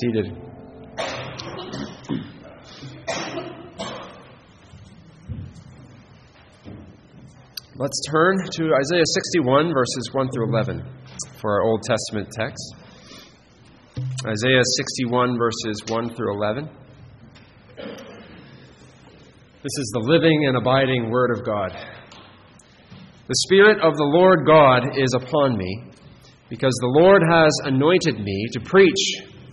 Seated. Let's turn to Isaiah 61, verses 1 through 11, for our Old Testament text. Isaiah 61, verses 1 through 11. This is the living and abiding Word of God. The Spirit of the Lord God is upon me, because the Lord has anointed me to preach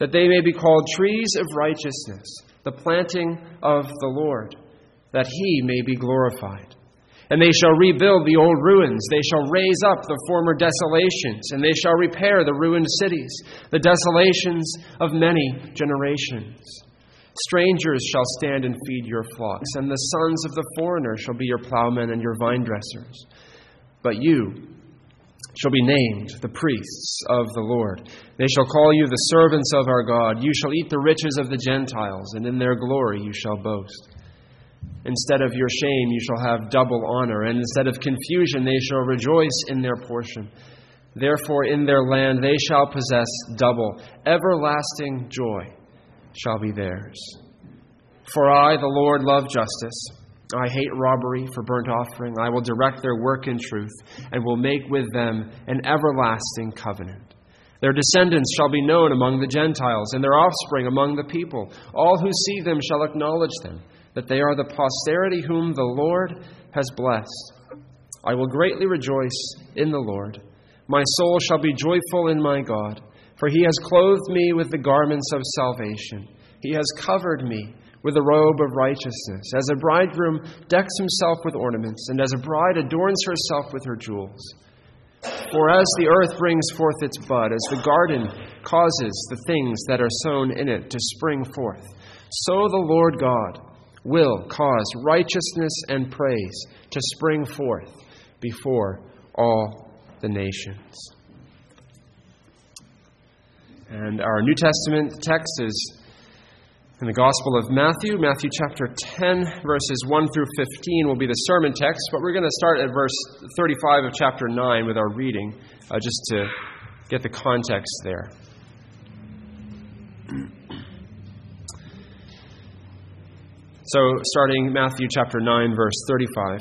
that they may be called trees of righteousness, the planting of the Lord, that he may be glorified. And they shall rebuild the old ruins. They shall raise up the former desolations, and they shall repair the ruined cities, the desolations of many generations. Strangers shall stand and feed your flocks, and the sons of the foreigner shall be your plowmen and your vine dressers. But you, shall be named the priests of the Lord. They shall call you the servants of our God. You shall eat the riches of the Gentiles, and in their glory you shall boast. Instead of your shame, you shall have double honor, and instead of confusion, they shall rejoice in their portion. Therefore, in their land they shall possess double. Everlasting joy shall be theirs. For I, the Lord, love justice. I hate robbery for burnt offering. I will direct their work in truth and will make with them an everlasting covenant. Their descendants shall be known among the Gentiles, and their offspring among the people. All who see them shall acknowledge them, that they are the posterity whom the Lord has blessed. I will greatly rejoice in the Lord. My soul shall be joyful in my God, for he has clothed me with the garments of salvation. He has covered me with a robe of righteousness, as a bridegroom decks himself with ornaments, and as a bride adorns herself with her jewels. For as the earth brings forth its bud, as the garden causes the things that are sown in it to spring forth, so the Lord God will cause righteousness and praise to spring forth before all the nations. And our New Testament text is in the Gospel of Matthew, Matthew chapter 10, verses 1 through 15 will be the sermon text, but we're going to start at verse 35 of chapter 9 with our reading, uh, just to get the context there. So, starting Matthew chapter 9, verse 35.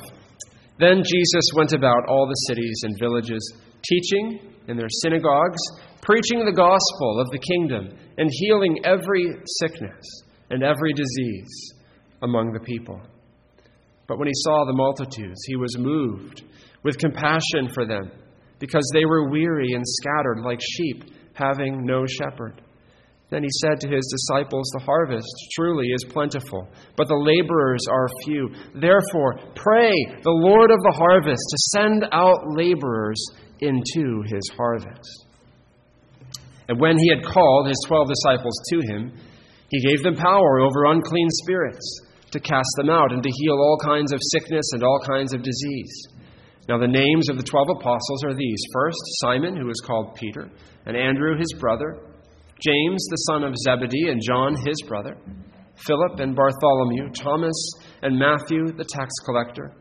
Then Jesus went about all the cities and villages, teaching in their synagogues, preaching the gospel of the kingdom, and healing every sickness and every disease among the people. But when he saw the multitudes, he was moved with compassion for them, because they were weary and scattered like sheep, having no shepherd. Then he said to his disciples, The harvest truly is plentiful, but the laborers are few. Therefore, pray the Lord of the harvest to send out laborers into his harvest. And when he had called his twelve disciples to him, he gave them power over unclean spirits to cast them out and to heal all kinds of sickness and all kinds of disease. Now, the names of the twelve apostles are these First, Simon, who is called Peter, and Andrew, his brother, James, the son of Zebedee, and John, his brother, Philip and Bartholomew, Thomas and Matthew, the tax collector,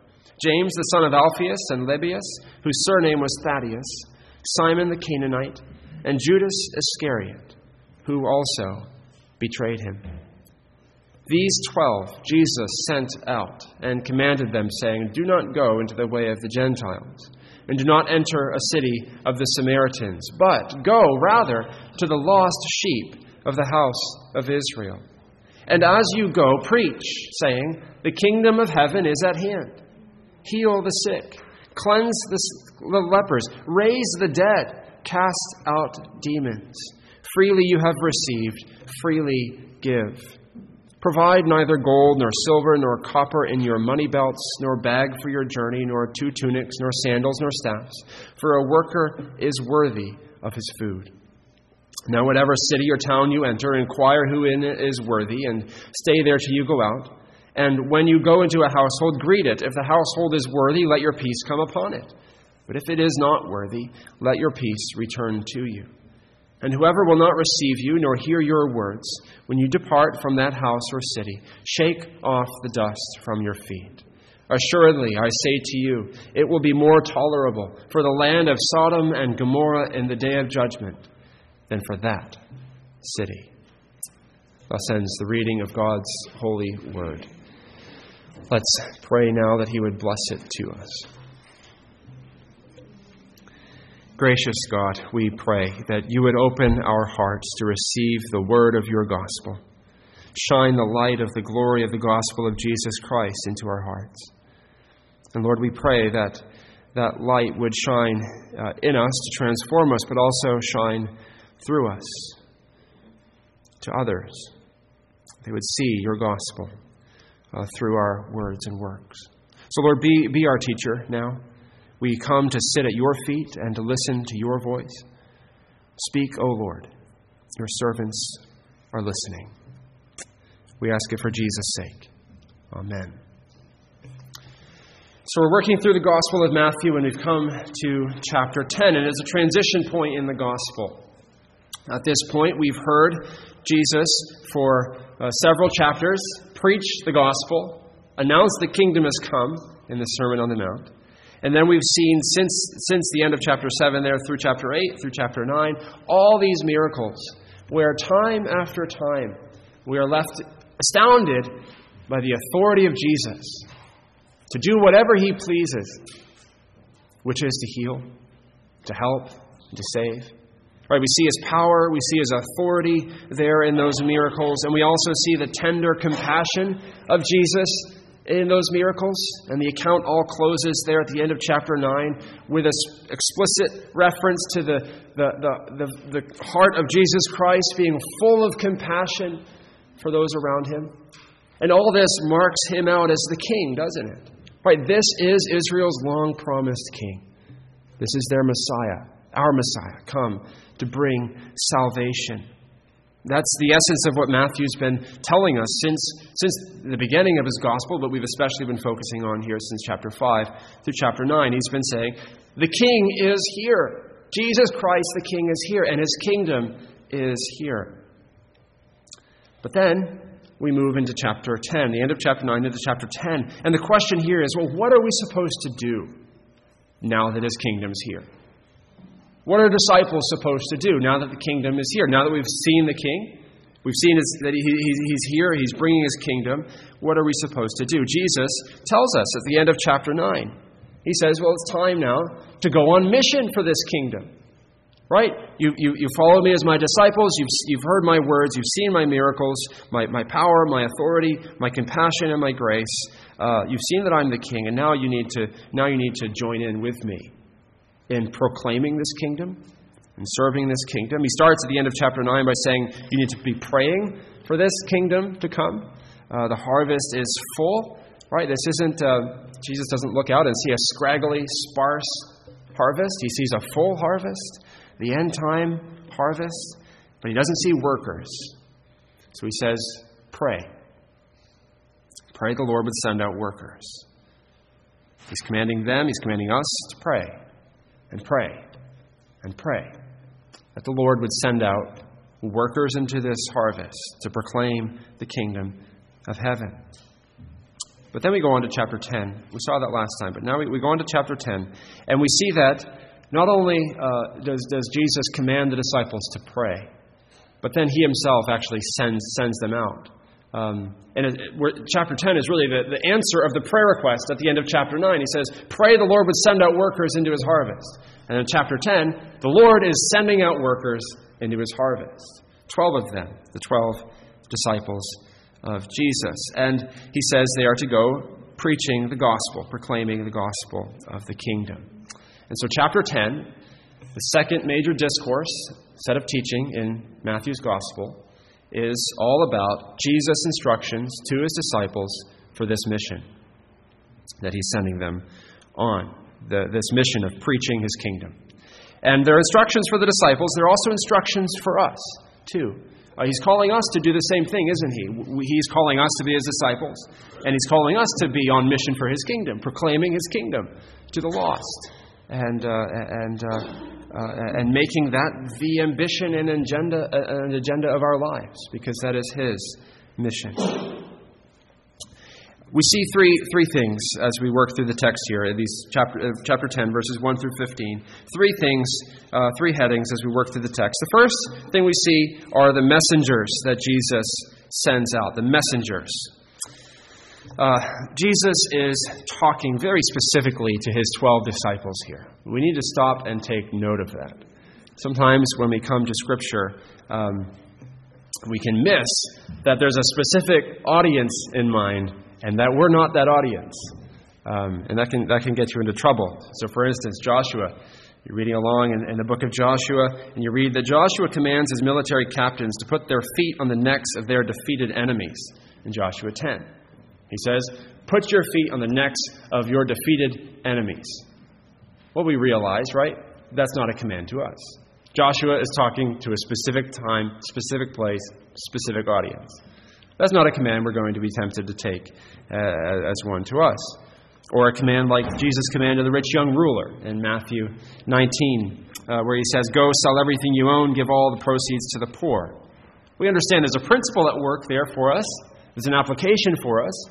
James, the son of Alphaeus and Lebbaeus, whose surname was Thaddeus, Simon the Canaanite, and Judas Iscariot, who also betrayed him. These twelve Jesus sent out and commanded them, saying, Do not go into the way of the Gentiles, and do not enter a city of the Samaritans, but go rather to the lost sheep of the house of Israel. And as you go, preach, saying, The kingdom of heaven is at hand. Heal the sick, cleanse the lepers, raise the dead, cast out demons. Freely you have received, freely give. Provide neither gold, nor silver, nor copper in your money belts, nor bag for your journey, nor two tunics, nor sandals, nor staffs, for a worker is worthy of his food. Now, whatever city or town you enter, inquire who in it is worthy, and stay there till you go out. And when you go into a household, greet it. If the household is worthy, let your peace come upon it. But if it is not worthy, let your peace return to you. And whoever will not receive you nor hear your words, when you depart from that house or city, shake off the dust from your feet. Assuredly, I say to you, it will be more tolerable for the land of Sodom and Gomorrah in the day of judgment than for that city. Thus ends the reading of God's holy word. Let's pray now that He would bless it to us. Gracious God, we pray that you would open our hearts to receive the word of your gospel. Shine the light of the glory of the gospel of Jesus Christ into our hearts. And Lord, we pray that that light would shine uh, in us to transform us, but also shine through us to others. They would see your gospel uh, through our words and works. So, Lord, be, be our teacher now. We come to sit at your feet and to listen to your voice. Speak, O Lord. Your servants are listening. We ask it for Jesus' sake. Amen. So we're working through the Gospel of Matthew, and we've come to chapter 10, and it's a transition point in the Gospel. At this point, we've heard Jesus for uh, several chapters preach the Gospel, announce the kingdom has come in the Sermon on the Mount. And then we've seen since, since the end of chapter 7 there through chapter 8, through chapter 9, all these miracles where time after time we are left astounded by the authority of Jesus to do whatever he pleases, which is to heal, to help, to save. Right, we see his power, we see his authority there in those miracles, and we also see the tender compassion of Jesus in those miracles. And the account all closes there at the end of chapter 9 with an explicit reference to the, the, the, the, the heart of Jesus Christ being full of compassion for those around him. And all this marks him out as the king, doesn't it? Right, this is Israel's long promised king. This is their Messiah, our Messiah, come to bring salvation. That's the essence of what Matthew's been telling us since, since the beginning of his gospel, but we've especially been focusing on here since chapter 5 through chapter 9. He's been saying, The king is here. Jesus Christ, the king, is here, and his kingdom is here. But then we move into chapter 10, the end of chapter 9 into chapter 10. And the question here is well, what are we supposed to do now that his kingdom's here? What are disciples supposed to do now that the kingdom is here? Now that we've seen the king, we've seen his, that he, he's here, he's bringing his kingdom. What are we supposed to do? Jesus tells us at the end of chapter 9. He says, Well, it's time now to go on mission for this kingdom. Right? You, you, you follow me as my disciples. You've, you've heard my words. You've seen my miracles, my, my power, my authority, my compassion, and my grace. Uh, you've seen that I'm the king, and now you, need to, now you need to join in with me in proclaiming this kingdom and serving this kingdom. He starts at the end of chapter 9 by saying you need to be praying for this kingdom to come. Uh, the harvest is full, right? This isn't, uh, Jesus doesn't look out and see a scraggly, sparse harvest. He sees a full harvest, the end time harvest, but he doesn't see workers. So he says, pray. Pray the Lord would send out workers. He's commanding them, he's commanding us to pray and pray and pray that the Lord would send out workers into this harvest to proclaim the kingdom of heaven. But then we go on to chapter 10. We saw that last time, but now we, we go on to chapter 10, and we see that not only uh, does, does Jesus command the disciples to pray, but then he himself actually sends, sends them out. Um, and it, chapter 10 is really the, the answer of the prayer request at the end of chapter 9. He says, Pray the Lord would send out workers into his harvest. And in chapter 10, the Lord is sending out workers into his harvest. Twelve of them, the twelve disciples of Jesus. And he says they are to go preaching the gospel, proclaiming the gospel of the kingdom. And so, chapter 10, the second major discourse, set of teaching in Matthew's gospel, is all about Jesus' instructions to his disciples for this mission that he's sending them on the, this mission of preaching his kingdom. And there are instructions for the disciples, there are also instructions for us, too. Uh, he's calling us to do the same thing, isn't he? He's calling us to be his disciples, and he's calling us to be on mission for his kingdom, proclaiming his kingdom to the lost, and, uh, and, uh, and making that the ambition and agenda, uh, and agenda of our lives, because that is his mission. We see three, three things as we work through the text here, in these chapter, uh, chapter 10, verses 1 through 15. Three things, uh, three headings as we work through the text. The first thing we see are the messengers that Jesus sends out, the messengers. Uh, Jesus is talking very specifically to his 12 disciples here. We need to stop and take note of that. Sometimes when we come to Scripture, um, we can miss that there's a specific audience in mind and that we're not that audience. Um, and that can, that can get you into trouble. So, for instance, Joshua, you're reading along in, in, the book of Joshua, and you read that Joshua commands his military captains to put their feet on the necks of their defeated enemies in Joshua 10. He says, Put your feet on the necks of your defeated enemies. Well, we realize, right? That's not a command to us. Joshua is talking to a specific time, specific place, specific audience. That's not a command we're going to be tempted to take uh, as one to us. Or a command like Jesus command to the rich young ruler in Matthew 19, uh, where he says, Go sell everything you own, give all the proceeds to the poor. We understand there's a principle at work there for us, there's an application for us,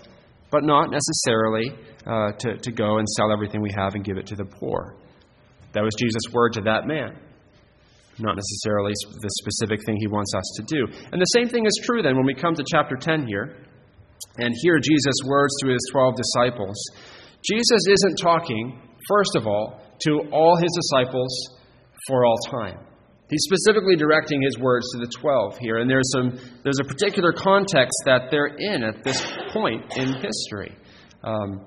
but not necessarily uh, to, to go and sell everything we have and give it to the poor. That was Jesus' word to that man not necessarily the specific thing he wants us to do. And the same thing is true then when we come to chapter 10 here and hear Jesus' words to his 12 disciples. Jesus isn't talking, first of all, to all his disciples for all time. He's specifically directing his words to the 12 here, and there's, some, there's a particular context that they're in at this point in history. Um,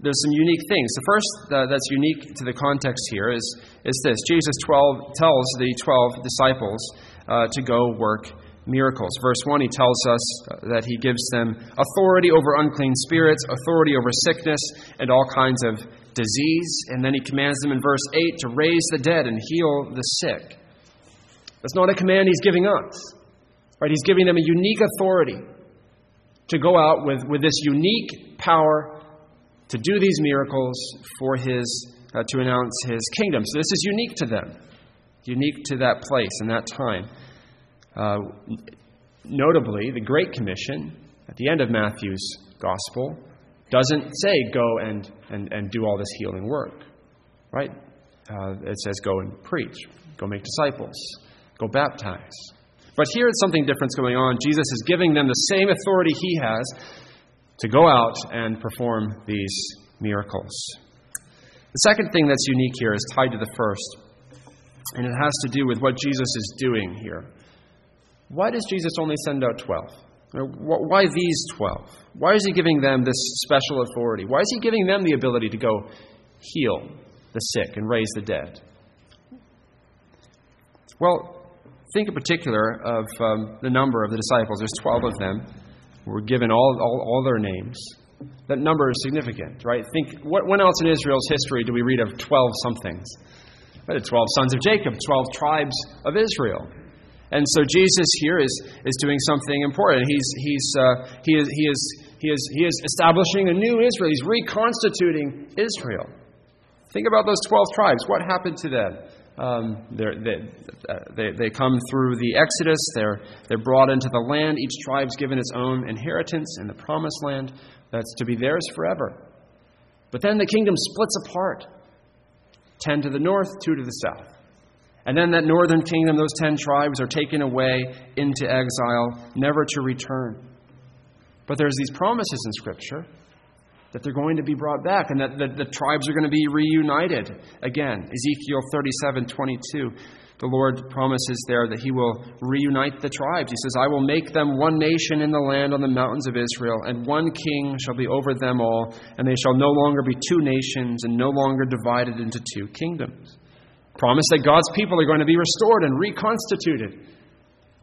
there's some unique things. The first uh, that's unique to the context here is, is this Jesus 12 tells the 12 disciples uh, to go work miracles. Verse 1, he tells us uh, that he gives them authority over unclean spirits, authority over sickness, and all kinds of disease. And then he commands them in verse 8 to raise the dead and heal the sick. That's not a command he's giving us. Right? He's giving them a unique authority to go out with, with this unique power to do these miracles for his, uh, to announce his kingdom. So this is unique to them, unique to that place and that time. Uh, notably, the Great Commission at the end of Matthew's gospel doesn't say go and, and, and do all this healing work, right? Uh, it says go and preach, go make disciples, go baptize. But here it's something different going on. Jesus is giving them the same authority he has to go out and perform these miracles. The second thing that's unique here is tied to the first, and it has to do with what Jesus is doing here. Why does Jesus only send out 12? Why these 12? Why is he giving them this special authority? Why is he giving them the ability to go heal the sick and raise the dead? Well, think in particular of um, the number of the disciples. There's 12 of them were given all, all, all their names. That number is significant, right? Think, what, when else in Israel's history do we read of 12 somethings? The 12 sons of Jacob, 12 tribes of Israel. And so Jesus here is, is doing something important. He's, he's, uh, he, is, he, is, he, is, he is establishing a new Israel. He's reconstituting Israel. Think about those 12 tribes. What happened to them? Um, they, uh, they, they come through the Exodus, they're, they're brought into the land. Each tribe's given its own inheritance in the promised land that's to be theirs forever. But then the kingdom splits apart 10 to the north, 2 to the south. And then that northern kingdom, those 10 tribes, are taken away into exile, never to return. But there's these promises in Scripture that they're going to be brought back and that the, the tribes are going to be reunited again. Ezekiel 37 22. The Lord promises there that He will reunite the tribes. He says, I will make them one nation in the land on the mountains of Israel, and one king shall be over them all, and they shall no longer be two nations and no longer divided into two kingdoms. Promise that God's people are going to be restored and reconstituted.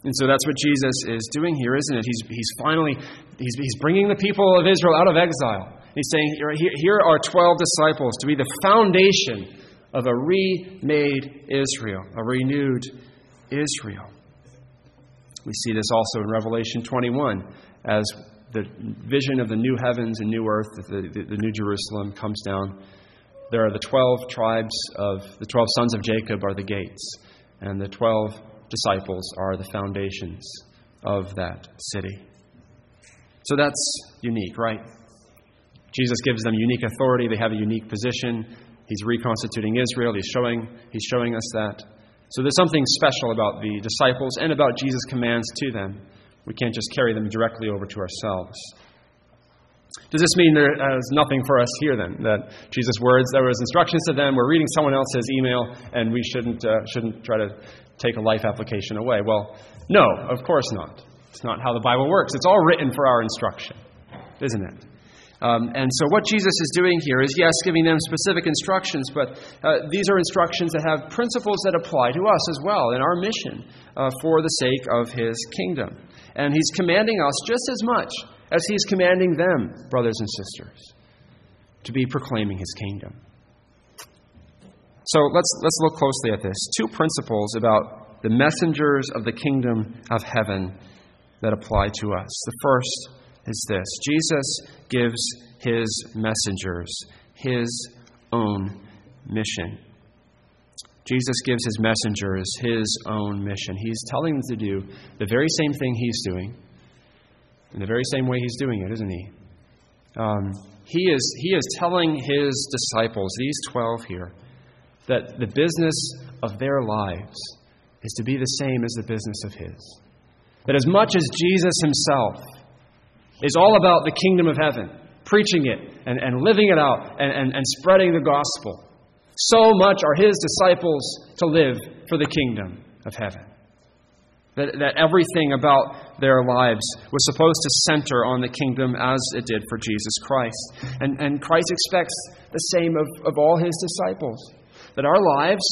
And so that's what Jesus is doing here, isn't it? He's, he's finally he's, he's bringing the people of Israel out of exile. He's saying, here, are 12 disciples to be the foundation of a remade Israel, a renewed Israel. We see this also in Revelation 21 as the vision of the new heavens and new earth, the, the, the new Jerusalem comes down. There are the 12 tribes of the 12 sons of Jacob are the gates, and the 12 disciples are the foundations of that city. So that's unique, right? Jesus gives them unique authority. They have a unique position. He's reconstituting Israel. He's showing, he's showing us that. So there's something special about the disciples and about Jesus' commands to them. We can't just carry them directly over to ourselves. Does this mean there is nothing for us here then? That Jesus' words, there was instructions to them, we're reading someone else's email, and we shouldn't, uh, shouldn't try to take a life application away? Well, no, of course not. It's not how the Bible works. It's all written for our instruction, isn't it? Um, and so, what Jesus is doing here is, yes, giving them specific instructions, but uh, these are instructions that have principles that apply to us as well in our mission uh, for the sake of His kingdom. And He's commanding us just as much as He's commanding them, brothers and sisters, to be proclaiming His kingdom. So, let's, let's look closely at this. Two principles about the messengers of the kingdom of heaven that apply to us. The first is this Jesus gives his messengers his own mission. Jesus gives his messengers his own mission. He's telling them to do the very same thing he's doing, in the very same way he's doing it, isn't he? Um, he, is, he is telling his disciples, these 12 here, that the business of their lives is to be the same as the business of his. That as much as Jesus himself is all about the kingdom of heaven, preaching it and, and living it out and, and, and spreading the gospel. So much are his disciples to live for the kingdom of heaven. That, that everything about their lives was supposed to center on the kingdom as it did for Jesus Christ. And, and Christ expects the same of, of all his disciples that our lives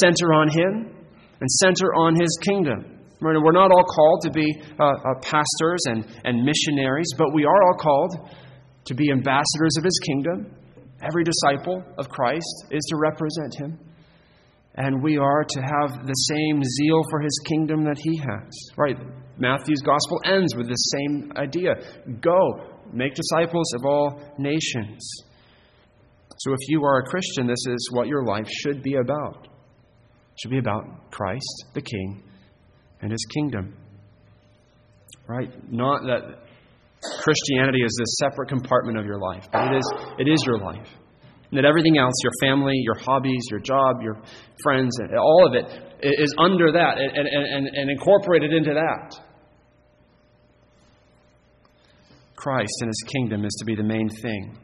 center on him and center on his kingdom. We're not all called to be uh, uh, pastors and, and missionaries, but we are all called to be ambassadors of his kingdom. Every disciple of Christ is to represent him. And we are to have the same zeal for his kingdom that he has. Right? Matthew's gospel ends with the same idea go, make disciples of all nations. So if you are a Christian, this is what your life should be about. It should be about Christ, the King, and his kingdom. Right? Not that Christianity is this separate compartment of your life, but it is, it is your life. And that everything else, your family, your hobbies, your job, your friends, all of it is under that and, and, and, and incorporated into that. Christ and his kingdom is to be the main thing.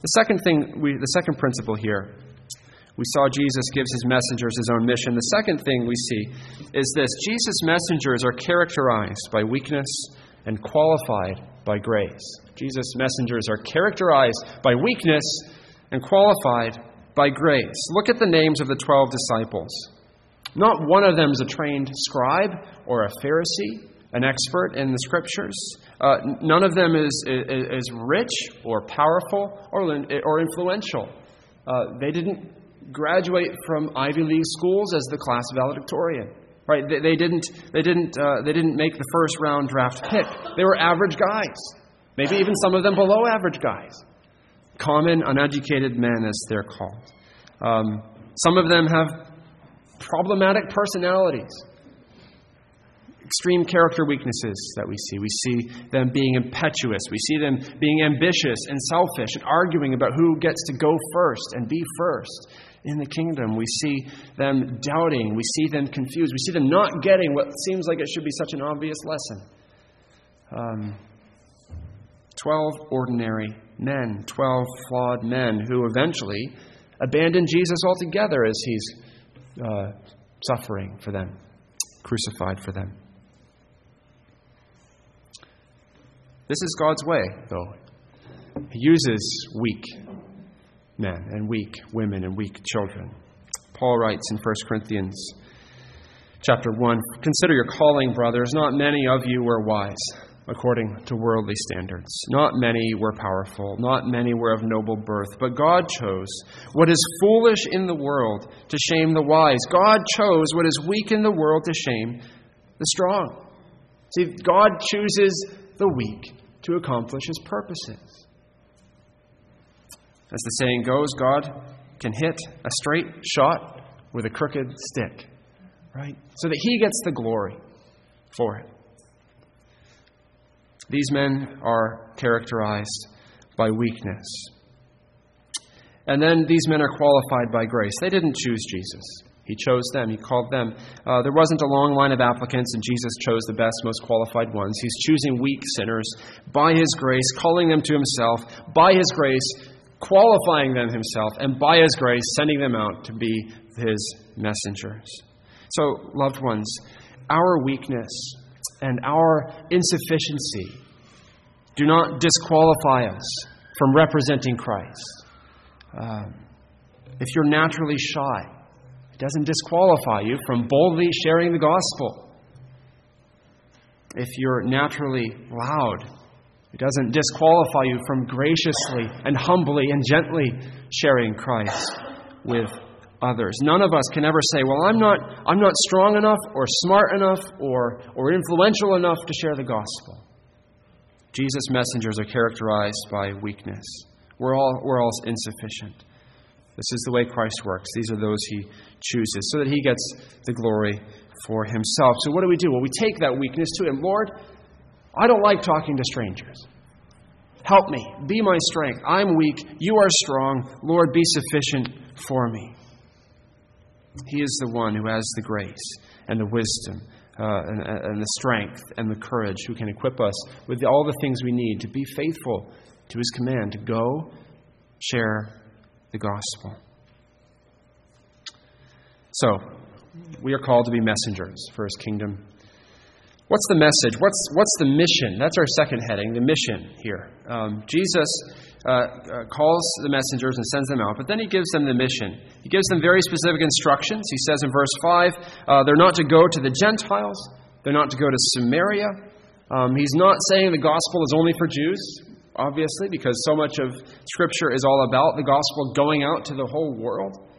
The second thing, we, the second principle here we saw Jesus gives his messengers his own mission. The second thing we see is this Jesus' messengers are characterized by weakness and qualified by grace. Jesus' messengers are characterized by weakness and qualified by grace. Look at the names of the 12 disciples. Not one of them is a trained scribe or a Pharisee, an expert in the scriptures. Uh, none of them is, is, is, rich or powerful or, or influential. Uh, they didn't graduate from Ivy League schools as the class valedictorian. Right? They, they didn't, they, didn't, uh, they didn't make the first round draft pick. They were average guys. Maybe even some of them below average guys. Common, uneducated men, as they're called. Um, some of them have problematic personalities extreme character weaknesses that we see. We see them being impetuous. We see them being ambitious and selfish and arguing about who gets to go first and be first in the kingdom. We see them doubting. We see them confused. We see them not getting what seems like it should be such an obvious lesson. Um, twelve ordinary men, twelve flawed men who eventually abandon Jesus altogether as he's uh, suffering for them, crucified for them. This is God's way, though. He uses weak men and weak women and weak children. Paul writes in 1 Corinthians chapter 1 Consider your calling, brothers. Not many of you were wise. according to worldly standards. Not many were powerful, not many were of noble birth, but God chose what is foolish in the world to shame the wise. God chose what is weak in the world to shame the strong. See, God chooses the weak to accomplish his purposes. As the saying goes, God can hit a straight shot with a crooked stick, right? So that he gets the glory for it. These men are characterized by weakness. And then these men are qualified by grace. They didn't choose Jesus. He chose them. He called them. Uh, there wasn't a long line of applicants, and Jesus chose the best, most qualified ones. He's choosing weak sinners by His grace, calling them to Himself, by His grace, qualifying them Himself, and by His grace, sending them out to be His messengers. So, loved ones, our weakness and our insufficiency do not disqualify us from representing Christ. Um, if you're naturally shy, it doesn't disqualify you from boldly sharing the gospel. If you're naturally loud, it doesn't disqualify you from graciously and humbly and gently sharing Christ with others. None of us can ever say, "Well, I'm not I'm not strong enough or smart enough or or influential enough to share the gospel." Jesus' messengers are characterized by weakness. We're all we're all insufficient. This is the way Christ works. These are those he chooses so that he gets the glory for himself. So what do we do? Well, we take that weakness to him. Lord, I don't like talking to strangers. Help me. Be my strength. I'm weak. You are strong. Lord, be sufficient for me. He is the one who has the grace and the wisdom uh, and, and, the strength and the courage who can equip us with all the things we need to be faithful to his command to go share the gospel. So, we are called to be messengers for his kingdom. What's the message? What's, what's the mission? That's our second heading, the mission here. Um, Jesus uh, uh, calls the messengers and sends them out, but then he gives them the mission. He gives them very specific instructions. He says in verse 5 uh, they're not to go to the Gentiles, they're not to go to Samaria. Um, he's not saying the gospel is only for Jews, obviously, because so much of Scripture is all about the gospel going out to the whole world.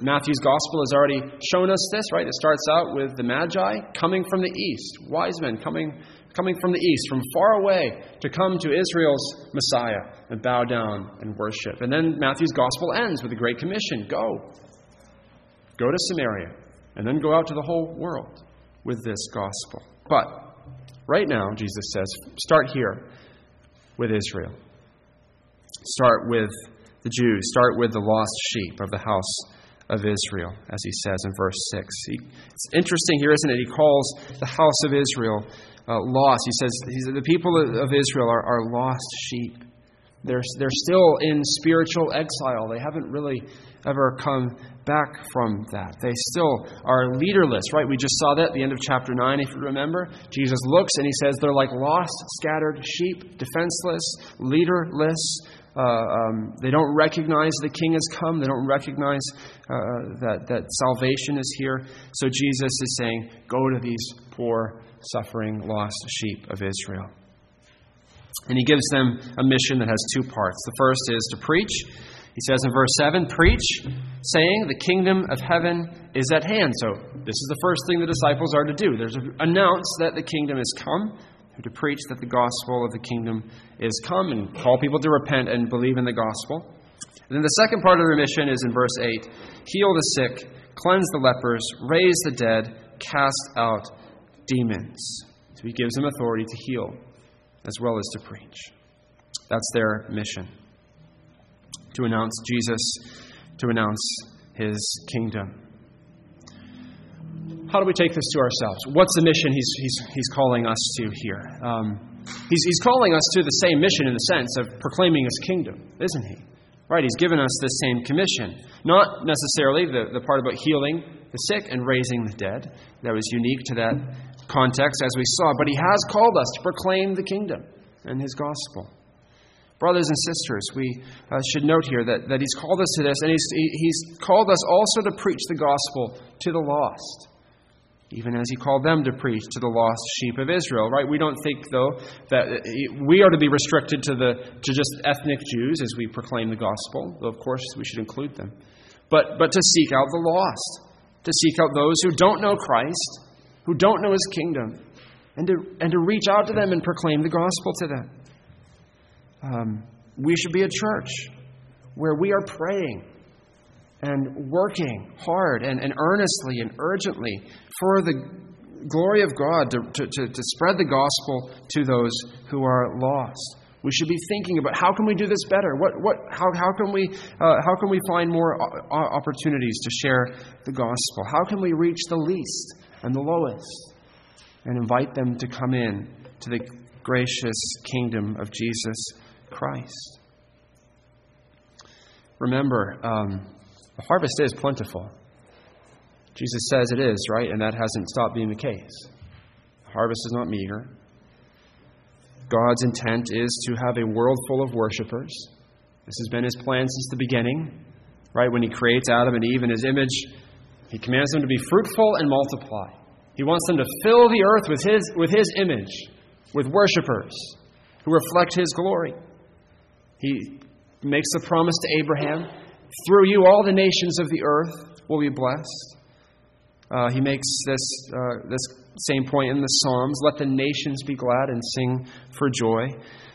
Matthew's gospel has already shown us this, right? It starts out with the Magi coming from the east, wise men coming coming from the east, from far away, to come to Israel's Messiah and bow down and worship. And then Matthew's gospel ends with the Great Commission go. Go to Samaria, and then go out to the whole world with this gospel. But right now, Jesus says, start here with Israel. Start with the Jews. Start with the lost sheep of the house of Israel, as he says in verse 6. He, it's interesting here, isn't it? He calls the house of Israel uh, lost. He says, he the people of Israel are, are lost sheep. They're, they're still in spiritual exile. They haven't really ever come back from that. They still are leaderless, right? We just saw that at the end of chapter 9, if you remember. Jesus looks and he says they're like lost, scattered sheep, defenseless, leaderless. Uh, um, they don't recognize the king has come. They don't recognize uh, that, that salvation is here. So Jesus is saying, Go to these poor suffering, lost sheep of Israel. And he gives them a mission that has two parts. The first is to preach. He says in verse 7 Preach, saying, The kingdom of heaven is at hand. So, this is the first thing the disciples are to do. There's announce that the kingdom has come, to preach that the gospel of the kingdom is come, and call people to repent and believe in the gospel. And then the second part of their mission is in verse 8 Heal the sick, cleanse the lepers, raise the dead, cast out demons. So he gives them authority to heal as well as to preach. That's their mission to announce Jesus, to announce his kingdom. How do we take this to ourselves? What's the mission he's, he's, he's calling us to here? Um, he's, he's calling us to the same mission in the sense of proclaiming his kingdom, isn't he? Right, he's given us the same commission. Not necessarily the, the part about healing the sick and raising the dead. That was unique to that context, as we saw. But he has called us to proclaim the kingdom and his gospel. Brothers and sisters, we uh, should note here that, that he's called us to this, and he's, he, he's called us also to preach the gospel to the lost. Even as he called them to preach to the lost sheep of Israel, right? We don't think, though, that we are to be restricted to, the, to just ethnic Jews as we proclaim the gospel, though, of course, we should include them. But, but to seek out the lost, to seek out those who don't know Christ, who don't know his kingdom, and to, and to reach out to them and proclaim the gospel to them. Um, we should be a church where we are praying and working hard and, and earnestly and urgently for the glory of God to, to, to, to spread the gospel to those who are lost. We should be thinking about how can we do this better? What, what, how, how, can we, uh, how can we find more opportunities to share the gospel? How can we reach the least and the lowest and invite them to come in to the gracious kingdom of Jesus Christ? Remember, um, the harvest is plentiful. Jesus says it is, right? And that hasn't stopped being the case. The harvest is not meager. God's intent is to have a world full of worshipers. This has been his plan since the beginning, right? When he creates Adam and Eve in his image, he commands them to be fruitful and multiply. He wants them to fill the earth with his, with his image, with worshipers who reflect his glory. He makes the promise to Abraham through you, all the nations of the earth will be blessed. Uh, he makes this, uh, this same point in the Psalms let the nations be glad and sing for joy.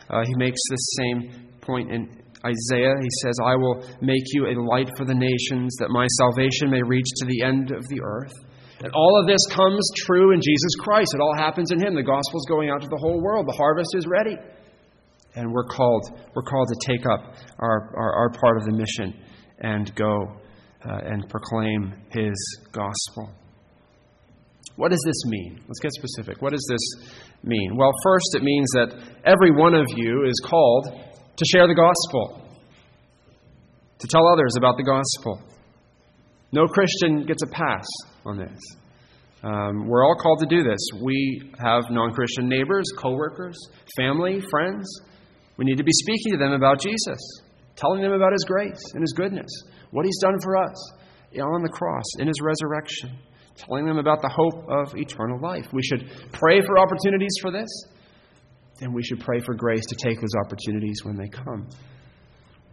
Uh, he makes this same point in Isaiah. He says, I will make you a light for the nations, that my salvation may reach to the end of the earth. And all of this comes true in Jesus Christ. It all happens in Him. The gospel is going out to the whole world. The harvest is ready. And we're called, we're called to take up our, our, our part of the mission and go uh, and proclaim His gospel. What does this mean? Let's get specific. What does this mean? Well, first, it means that every one of you is called to share the gospel, to tell others about the gospel. No Christian gets a pass on this. Um, we're all called to do this. We have non Christian neighbors, coworkers, family, friends. We need to be speaking to them about Jesus, telling them about His grace and His goodness, what He's done for us on the cross, in His resurrection telling them about the hope of eternal life. We should pray for opportunities for this, and we should pray for grace to take those opportunities when they come.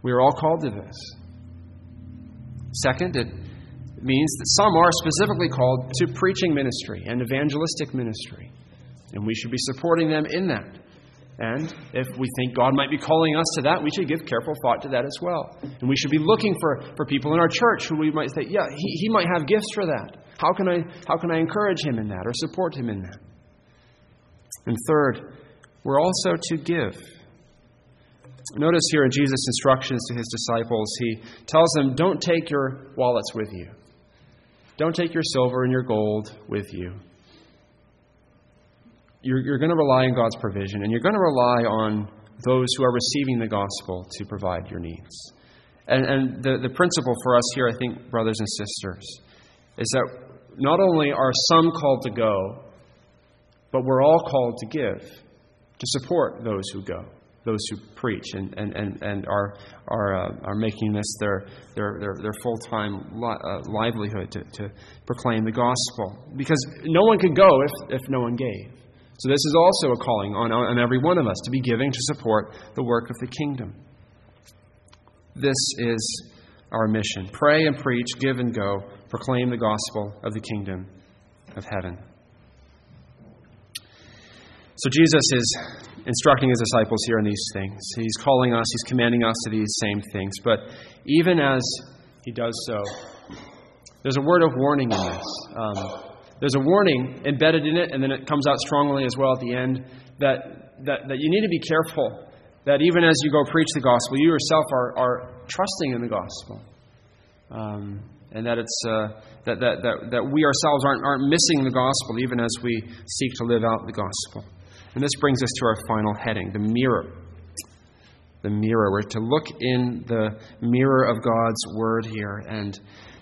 We are all called to this. Second, it means that some are specifically called to preaching ministry and evangelistic ministry, and we should be supporting them in that. And if we think God might be calling us to that, we should give careful thought to that as well. And we should be looking for, for people in our church who we might say, yeah, he, he might have gifts for that. How can, I, how can I encourage him in that or support him in that? And third, we're also to give. Notice here in Jesus' instructions to his disciples, he tells them, Don't take your wallets with you. Don't take your silver and your gold with you. You're, you're going to rely on God's provision, and you're going to rely on those who are receiving the gospel to provide your needs. And, and the, the principle for us here, I think, brothers and sisters, is that not only are some called to go, but we're all called to give, to support those who go, those who preach and, and, and, and are, are, uh, are making this their, their, their, their full time li- uh, livelihood to, to proclaim the gospel. Because no one could go if, if no one gave. So, this is also a calling on, on every one of us to be giving to support the work of the kingdom. This is our mission. Pray and preach, give and go, proclaim the gospel of the kingdom of heaven. So Jesus is instructing his disciples here in these things. He's calling us, he's commanding us to these same things. But even as he does so, there's a word of warning in this. Um, there's a warning embedded in it, and then it comes out strongly as well at the end that, that, that you need to be careful that even as you go preach the gospel, you yourself are, are trusting in the gospel. Um, and that, it's, uh, that, that, that, that we ourselves aren't, aren't missing the gospel even as we seek to live out the gospel. And this brings us to our final heading the mirror. The mirror. We're to look in the mirror of God's word here and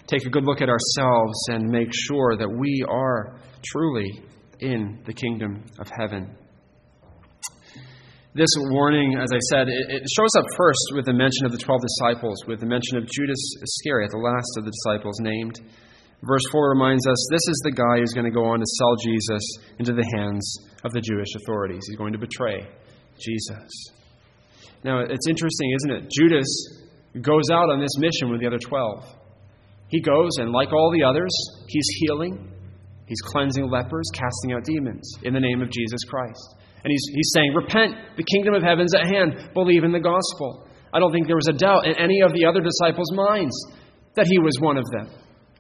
take a good look at ourselves and make sure that we are truly in the kingdom of heaven. This warning, as I said, it, shows up first with the mention of the 12 disciples, with the mention of Judas Iscariot, the last of the disciples named. Verse 4 reminds us this is the guy who's going to go on to sell Jesus into the hands of the Jewish authorities. He's going to betray Jesus. Now, it's interesting, isn't it? Judas goes out on this mission with the other 12. He goes, and like all the others, he's healing, he's cleansing lepers, casting out demons in the name of Jesus Christ. And he's, he's saying, Repent, the kingdom of heaven's at hand, believe in the gospel. I don't think there was a doubt in any of the other disciples' minds that he was one of them,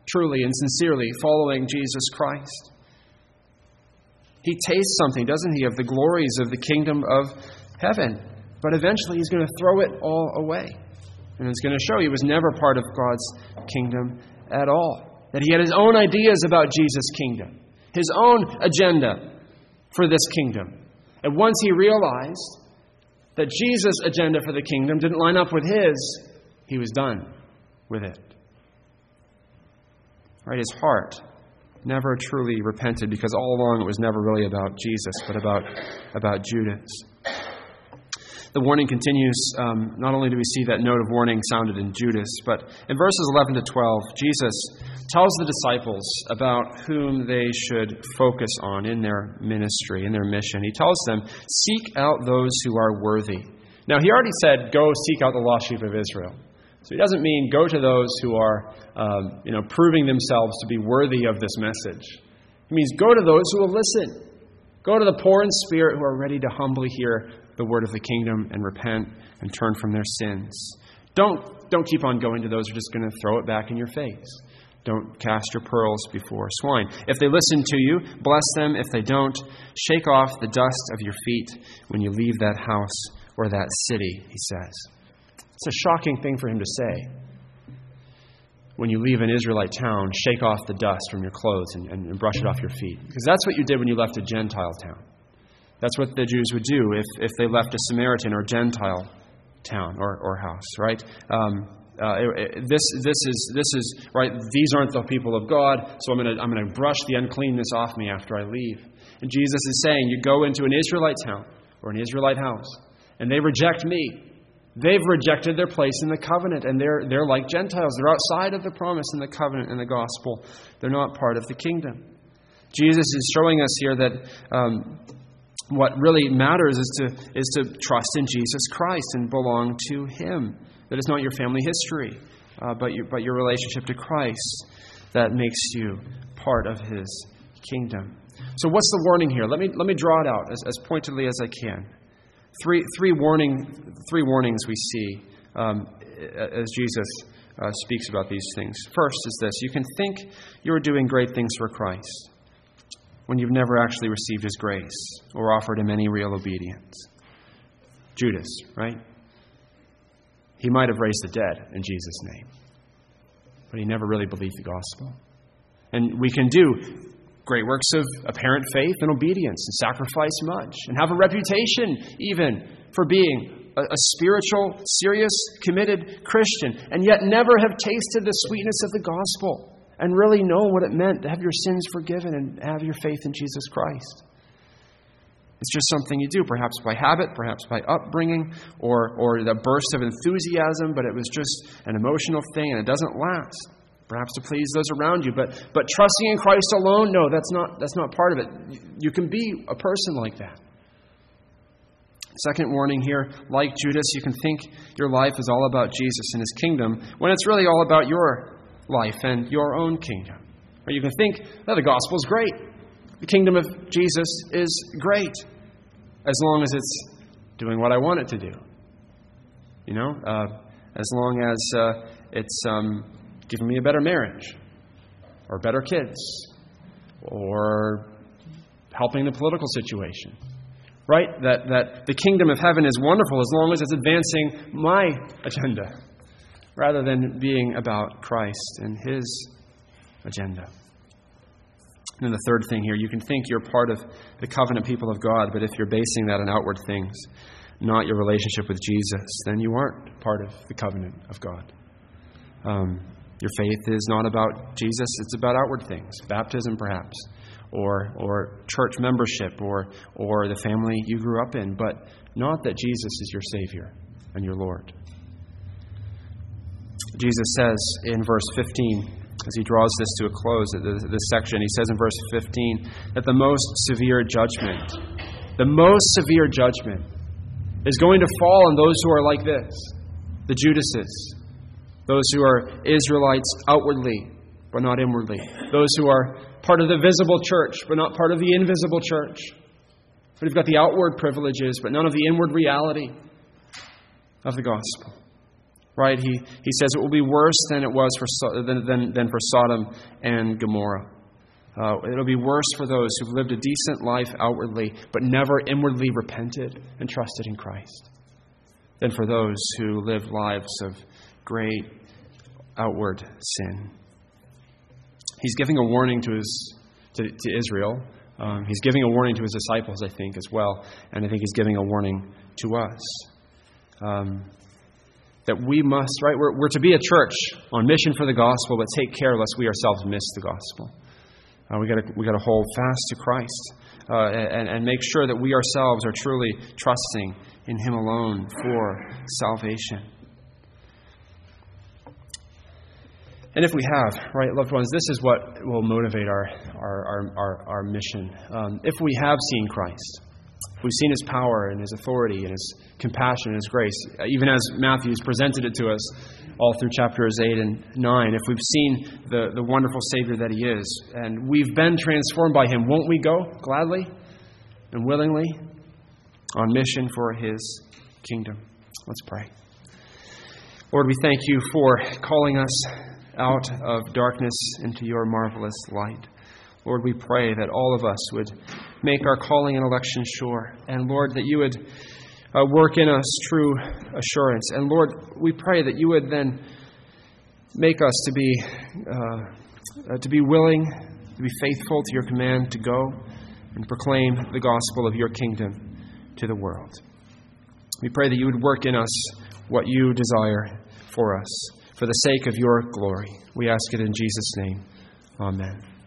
truly and sincerely following Jesus Christ. He tastes something, doesn't he, of the glories of the kingdom of heaven. But eventually he's going to throw it all away. And it's going to show he was never part of God's kingdom at all. That he had his own ideas about Jesus' kingdom, his own agenda for this kingdom. And once he realized that Jesus' agenda for the kingdom didn't line up with his, he was done with it. Right? His heart never truly repented because all along it was never really about Jesus, but about, about Judas. The warning continues. Um, not only do we see that note of warning sounded in Judas, but in verses 11 to 12, Jesus tells the disciples about whom they should focus on in their ministry, in their mission. He tells them, Seek out those who are worthy. Now, he already said, Go seek out the lost sheep of Israel. So he doesn't mean go to those who are um, you know, proving themselves to be worthy of this message. He means go to those who will listen. Go to the poor in spirit who are ready to humbly hear the word of the kingdom and repent and turn from their sins. Don't, don't keep on going to those who are just going to throw it back in your face. Don't cast your pearls before swine. If they listen to you, bless them. If they don't, shake off the dust of your feet when you leave that house or that city, he says. It's a shocking thing for him to say. When you leave an Israelite town, shake off the dust from your clothes and, and, and brush it off your feet. Because that's what you did when you left a Gentile town. That's what the Jews would do if, if they left a Samaritan or Gentile town or, or house, right? Um, uh, this, this, is, this is, right, these aren't the people of God, so I'm going to I'm going to brush the uncleanness off me after I leave. And Jesus is saying, you go into an Israelite town or an Israelite house, and they reject me. They've rejected their place in the covenant, and they're, they're like Gentiles. They're outside of the promise in the covenant and the gospel. They're not part of the kingdom. Jesus is showing us here that um, what really matters is to, is to trust in Jesus Christ and belong to Him. That it's not your family history, uh, but, your, but your relationship to Christ that makes you part of His kingdom. So, what's the warning here? Let me, let me draw it out as, as pointedly as I can. Three, three, warning, three warnings we see um, as Jesus uh, speaks about these things. First is this you can think you are doing great things for Christ when you've never actually received his grace or offered him any real obedience. Judas, right? He might have raised the dead in Jesus' name, but he never really believed the gospel. And we can do great works of apparent faith and obedience and sacrifice much and have a reputation even for being a, a, spiritual, serious, committed Christian and yet never have tasted the sweetness of the gospel and really know what it meant to have your sins forgiven and have your faith in Jesus Christ. It's just something you do, perhaps by habit, perhaps by upbringing, or, or the burst of enthusiasm, but it was just an emotional thing and it doesn't last. Perhaps to please those around you. But, but trusting in Christ alone, no, that's not, that's not part of it. You can be a person like that. Second warning here like Judas, you can think your life is all about Jesus and his kingdom when it's really all about your life and your own kingdom. Or you can think, that the gospel is great. The kingdom of Jesus is great as long as it's doing what I want it to do. You know, uh, as long as uh, it's um, giving me a better marriage or better kids or helping the political situation. Right? That, that the kingdom of heaven is wonderful as long as it's advancing my agenda rather than being about Christ and His agenda. And then the third thing here, you can think you're part of the covenant people of God, but if you're basing that on outward things, not your relationship with Jesus, then you aren't part of the covenant of God. Um, your faith is not about Jesus, it's about outward things, baptism perhaps, or, or church membership, or, or the family you grew up in, but not that Jesus is your Savior and your Lord. Jesus says in verse 15, as he draws this to a close, this section, he says in verse 15 that the most severe judgment, the most severe judgment, is going to fall on those who are like this the Judases, those who are Israelites outwardly, but not inwardly, those who are part of the visible church, but not part of the invisible church. You've got the outward privileges, but none of the inward reality of the gospel. Right? He, he says it will be worse than it was for, than, than, than for Sodom and Gomorrah. Uh, it'll be worse for those who've lived a decent life outwardly, but never inwardly repented and trusted in Christ, than for those who live lives of great outward sin. He's giving a warning to, his, to, to Israel. Um, he's giving a warning to his disciples, I think, as well. And I think he's giving a warning to us. Um, that we must, right? We're, we're to be a church on mission for the gospel, but take care lest we ourselves miss the gospel. Uh, we got we to hold fast to Christ uh, and, and make sure that we ourselves are truly trusting in Him alone for salvation. And if we have, right, loved ones, this is what will motivate our, our, our, our, our mission. Um, if we have seen Christ, if we've seen his power and his authority and his compassion and his grace, even as Matthew's presented it to us all through chapters 8 and 9. If we've seen the, the wonderful Savior that he is, and we've been transformed by him, won't we go gladly and willingly on mission for his kingdom? Let's pray. Lord, we thank you for calling us out of darkness into your marvelous light. Lord, we pray that all of us would make our calling and election sure. And Lord, that you would uh, work in us true assurance. And Lord, we pray that you would then make us to be, uh, uh, to be willing, to be faithful to your command to go and proclaim the gospel of your kingdom to the world. We pray that you would work in us what you desire for us for the sake of your glory. We ask it in Jesus' name. Amen.